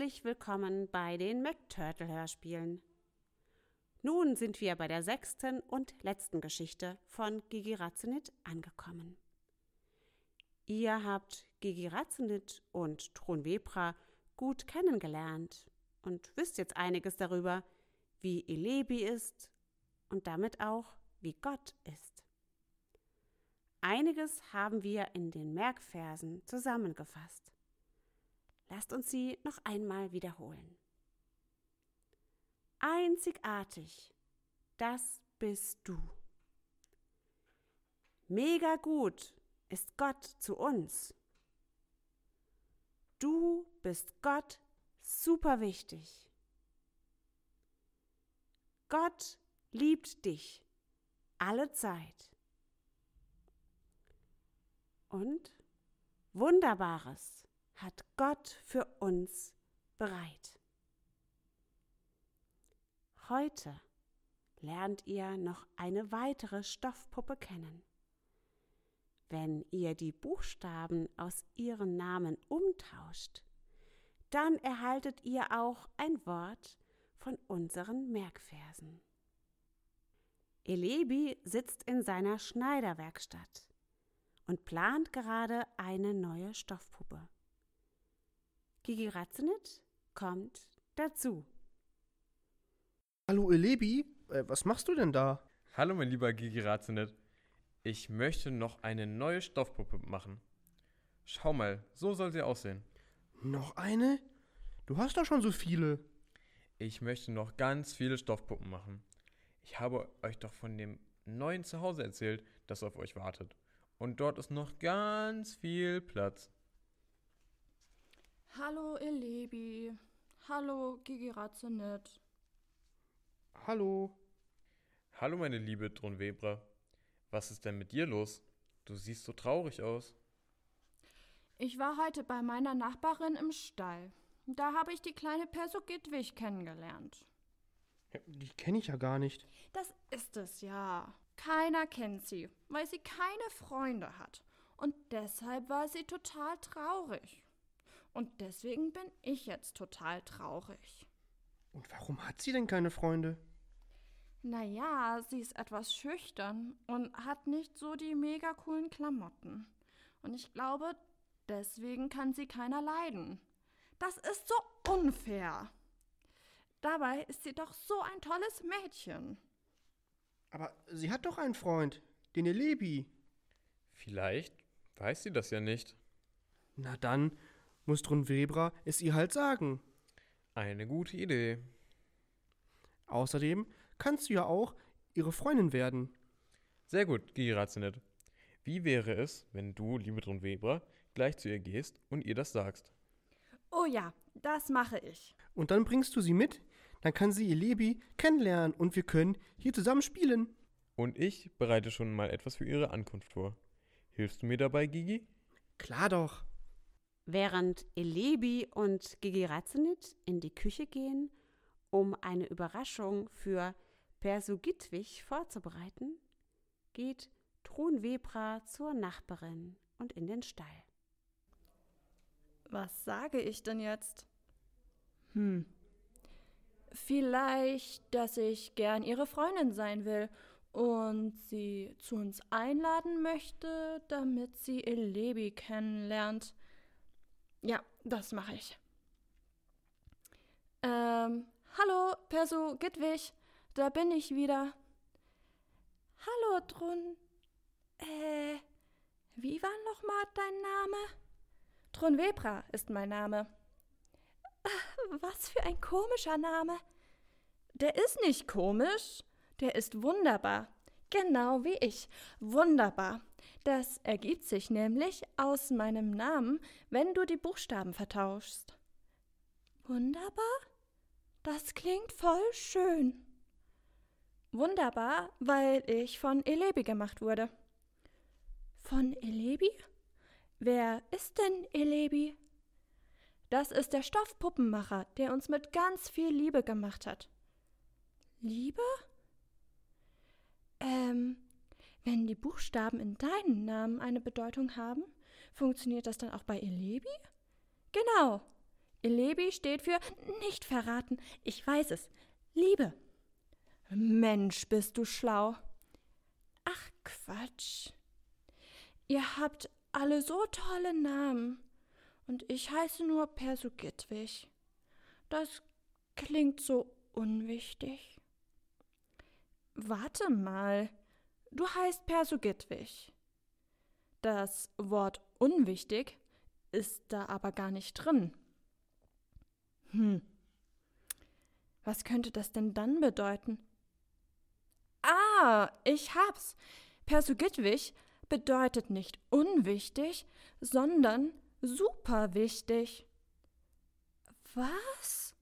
Herzlich willkommen bei den McTurtle Hörspielen. Nun sind wir bei der sechsten und letzten Geschichte von Gigi Ratzenit angekommen. Ihr habt Gigi Ratzenit und Tronwebra gut kennengelernt und wisst jetzt einiges darüber, wie Elebi ist und damit auch, wie Gott ist. Einiges haben wir in den Merkversen zusammengefasst. Lasst uns sie noch einmal wiederholen. Einzigartig, das bist du. Mega gut ist Gott zu uns. Du bist Gott super wichtig. Gott liebt dich alle Zeit. Und Wunderbares hat Gott für uns bereit. Heute lernt ihr noch eine weitere Stoffpuppe kennen. Wenn ihr die Buchstaben aus ihren Namen umtauscht, dann erhaltet ihr auch ein Wort von unseren Merkversen. Elebi sitzt in seiner Schneiderwerkstatt und plant gerade eine neue Stoffpuppe. Gigi Ratzenit kommt dazu. Hallo Elebi, äh, was machst du denn da? Hallo mein lieber Gigi Ratzenit. Ich möchte noch eine neue Stoffpuppe machen. Schau mal, so soll sie aussehen. Noch eine? Du hast doch schon so viele. Ich möchte noch ganz viele Stoffpuppen machen. Ich habe euch doch von dem neuen Zuhause erzählt, das auf euch wartet. Und dort ist noch ganz viel Platz. Hallo Elebi. Hallo Gigi Ratzenet. Hallo. Hallo meine liebe Dronwebra. Was ist denn mit dir los? Du siehst so traurig aus. Ich war heute bei meiner Nachbarin im Stall. Da habe ich die kleine Perso Gitwig kennengelernt. Die kenne ich ja gar nicht. Das ist es ja. Keiner kennt sie, weil sie keine Freunde hat. Und deshalb war sie total traurig. Und deswegen bin ich jetzt total traurig. Und warum hat sie denn keine Freunde? Naja, sie ist etwas schüchtern und hat nicht so die mega coolen Klamotten. Und ich glaube, deswegen kann sie keiner leiden. Das ist so unfair. Dabei ist sie doch so ein tolles Mädchen. Aber sie hat doch einen Freund, den Elebi. Vielleicht weiß sie das ja nicht. Na dann muss Drunvebra es ihr halt sagen. Eine gute Idee. Außerdem kannst du ja auch ihre Freundin werden. Sehr gut, Girazenet. Wie wäre es, wenn du, liebe Drunvebra, gleich zu ihr gehst und ihr das sagst? Oh ja, das mache ich. Und dann bringst du sie mit, dann kann sie Elebi kennenlernen und wir können hier zusammen spielen. Und ich bereite schon mal etwas für ihre Ankunft vor. Hilfst du mir dabei, Gigi? Klar doch. Während Elebi und Gigi Ratzenit in die Küche gehen, um eine Überraschung für Persu Gitwig vorzubereiten, geht Trunwebra zur Nachbarin und in den Stall. Was sage ich denn jetzt? Hm. Vielleicht, dass ich gern ihre Freundin sein will und sie zu uns einladen möchte, damit sie Elebi kennenlernt. Ja, das mache ich. Ähm, hallo, Perso Gitwig, da bin ich wieder. Hallo, Drun. Äh, wie war nochmal dein Name? Trunwebra ist mein Name. Was für ein komischer Name. Der ist nicht komisch, der ist wunderbar. Genau wie ich. Wunderbar. Das ergibt sich nämlich aus meinem Namen, wenn du die Buchstaben vertauschst. Wunderbar? Das klingt voll schön. Wunderbar, weil ich von Elebi gemacht wurde. Von Elebi? Wer ist denn Elebi? Das ist der Stoffpuppenmacher, der uns mit ganz viel Liebe gemacht hat. Liebe? Ähm, wenn die Buchstaben in deinem Namen eine Bedeutung haben, funktioniert das dann auch bei Elebi? Genau, Elebi steht für nicht verraten. Ich weiß es. Liebe. Mensch, bist du schlau. Ach, Quatsch. Ihr habt alle so tolle Namen. Und ich heiße nur Perso Gitwig. Das klingt so unwichtig. Warte mal. Du heißt Perso Gitwig. Das Wort unwichtig ist da aber gar nicht drin. Hm. Was könnte das denn dann bedeuten? Ah, ich hab's. Persugitwig bedeutet nicht unwichtig, sondern super wichtig. Was?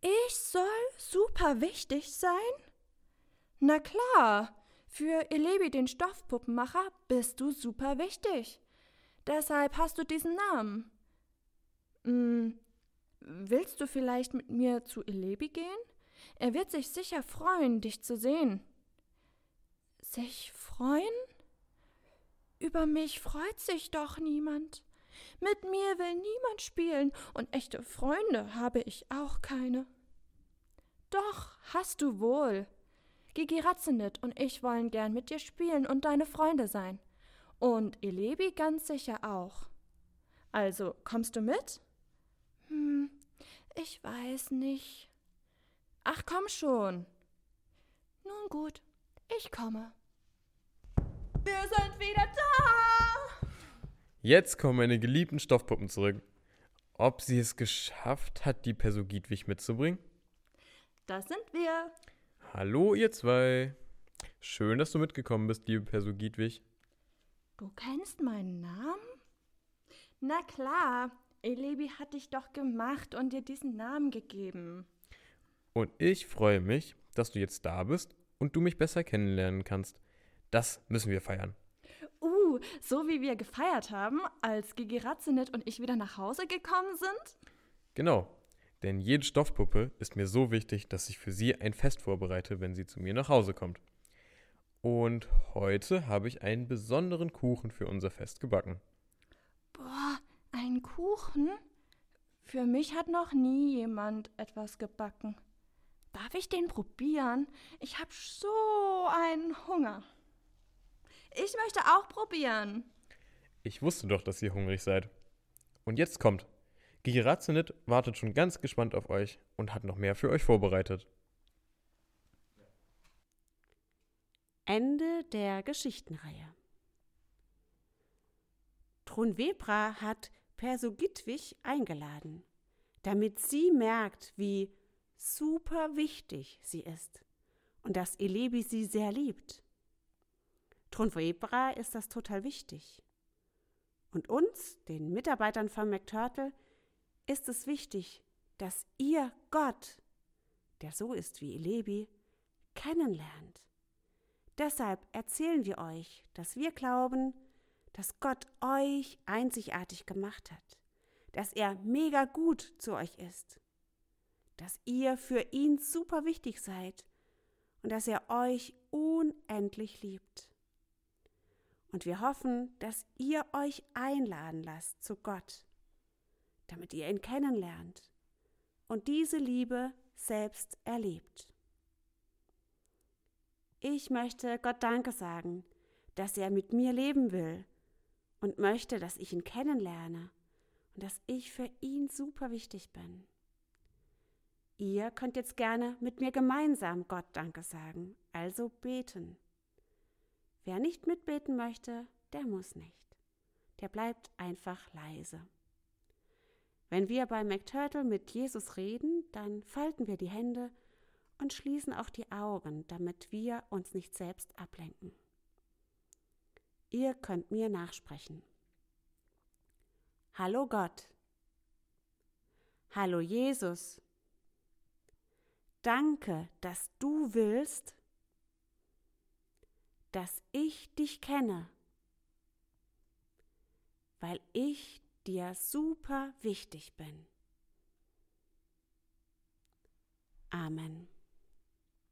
Ich soll super wichtig sein? Na klar, für Elebi den Stoffpuppenmacher bist du super wichtig. Deshalb hast du diesen Namen. Hm, willst du vielleicht mit mir zu Elebi gehen? Er wird sich sicher freuen, dich zu sehen. Sich freuen? Über mich freut sich doch niemand. Mit mir will niemand spielen und echte Freunde habe ich auch keine. Doch, hast du wohl. Gigi Ratzenit und ich wollen gern mit dir spielen und deine Freunde sein. Und Elebi ganz sicher auch. Also, kommst du mit? Hm, ich weiß nicht. Ach, komm schon. Nun gut, ich komme. Wir sind wieder da! Jetzt kommen meine geliebten Stoffpuppen zurück. Ob sie es geschafft hat, die Persogidwig mitzubringen? Das sind wir. Hallo, ihr zwei. Schön, dass du mitgekommen bist, liebe Persogidwig. Du kennst meinen Namen? Na klar, Elebi hat dich doch gemacht und dir diesen Namen gegeben. Und ich freue mich, dass du jetzt da bist und du mich besser kennenlernen kannst. Das müssen wir feiern. Uh, so wie wir gefeiert haben, als Gigi Ratzenet und ich wieder nach Hause gekommen sind? Genau, denn jede Stoffpuppe ist mir so wichtig, dass ich für sie ein Fest vorbereite, wenn sie zu mir nach Hause kommt. Und heute habe ich einen besonderen Kuchen für unser Fest gebacken. Boah, ein Kuchen? Für mich hat noch nie jemand etwas gebacken. Darf ich den probieren? Ich habe so einen Hunger. Ich möchte auch probieren. Ich wusste doch, dass ihr hungrig seid. Und jetzt kommt. Gigirazenit wartet schon ganz gespannt auf euch und hat noch mehr für euch vorbereitet. Ende der Geschichtenreihe. Trunvebra hat Persogitwig eingeladen, damit sie merkt, wie super wichtig sie ist und dass Elebi sie sehr liebt. Trunvebra ist das total wichtig. Und uns, den Mitarbeitern von McTurtle, ist es wichtig, dass ihr Gott, der so ist wie Elebi, kennenlernt. Deshalb erzählen wir euch, dass wir glauben, dass Gott euch einzigartig gemacht hat, dass er mega gut zu euch ist, dass ihr für ihn super wichtig seid und dass er euch unendlich liebt. Und wir hoffen, dass ihr euch einladen lasst zu Gott, damit ihr ihn kennenlernt und diese Liebe selbst erlebt. Ich möchte Gott Danke sagen, dass er mit mir leben will und möchte, dass ich ihn kennenlerne und dass ich für ihn super wichtig bin. Ihr könnt jetzt gerne mit mir gemeinsam Gott Danke sagen, also beten. Wer nicht mitbeten möchte, der muss nicht. Der bleibt einfach leise. Wenn wir bei McTurtle mit Jesus reden, dann falten wir die Hände und schließen auch die Augen, damit wir uns nicht selbst ablenken. Ihr könnt mir nachsprechen. Hallo Gott. Hallo Jesus. Danke, dass du willst, dass ich dich kenne, weil ich dir super wichtig bin. Amen.